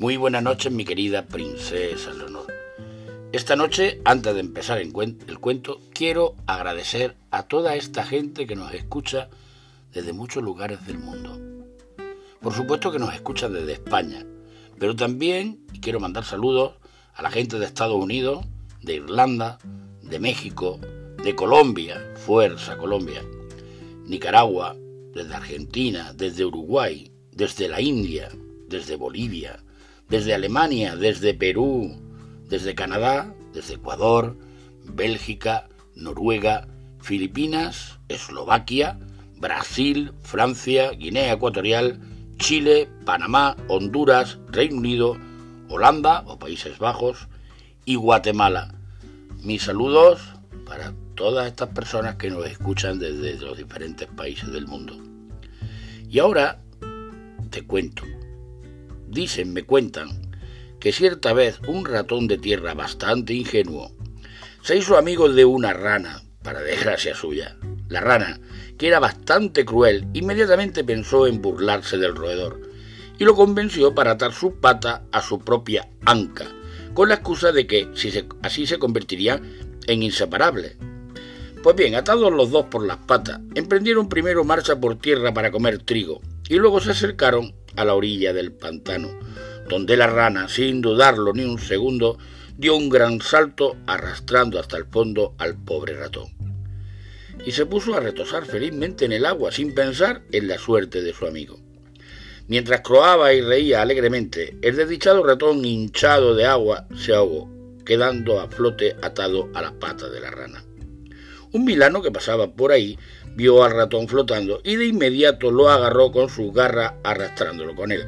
Muy buenas noches, mi querida princesa Leonor. Esta noche, antes de empezar el cuento, quiero agradecer a toda esta gente que nos escucha desde muchos lugares del mundo. Por supuesto que nos escucha desde España, pero también quiero mandar saludos a la gente de Estados Unidos, de Irlanda, de México, de Colombia, Fuerza Colombia, Nicaragua, desde Argentina, desde Uruguay, desde la India, desde Bolivia, desde Alemania, desde Perú, desde Canadá, desde Ecuador, Bélgica, Noruega, Filipinas, Eslovaquia, Brasil, Francia, Guinea Ecuatorial, Chile, Panamá, Honduras, Reino Unido, Holanda o Países Bajos y Guatemala. Mis saludos para todas estas personas que nos escuchan desde los diferentes países del mundo. Y ahora te cuento. Dicen, me cuentan, que cierta vez un ratón de tierra bastante ingenuo se hizo amigo de una rana, para desgracia suya. La rana, que era bastante cruel, inmediatamente pensó en burlarse del roedor y lo convenció para atar su pata a su propia anca, con la excusa de que así se convertiría en inseparable. Pues bien, atados los dos por las patas, emprendieron primero marcha por tierra para comer trigo y luego se acercaron a la orilla del pantano, donde la rana, sin dudarlo ni un segundo, dio un gran salto arrastrando hasta el fondo al pobre ratón. Y se puso a retosar felizmente en el agua sin pensar en la suerte de su amigo. Mientras croaba y reía alegremente, el desdichado ratón hinchado de agua se ahogó, quedando a flote atado a la pata de la rana. Un milano que pasaba por ahí vio al ratón flotando y de inmediato lo agarró con su garra arrastrándolo con él.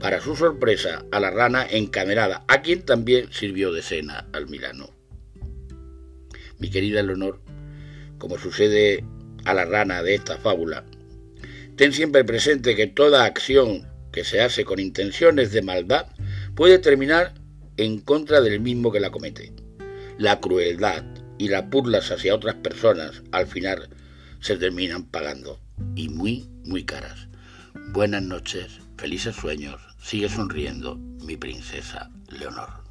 Para su sorpresa, a la rana encamerada, a quien también sirvió de cena al milano. Mi querida Leonor, como sucede a la rana de esta fábula, ten siempre presente que toda acción que se hace con intenciones de maldad puede terminar en contra del mismo que la comete. La crueldad y las burlas hacia otras personas al final se terminan pagando y muy, muy caras. Buenas noches, felices sueños, sigue sonriendo mi princesa Leonor.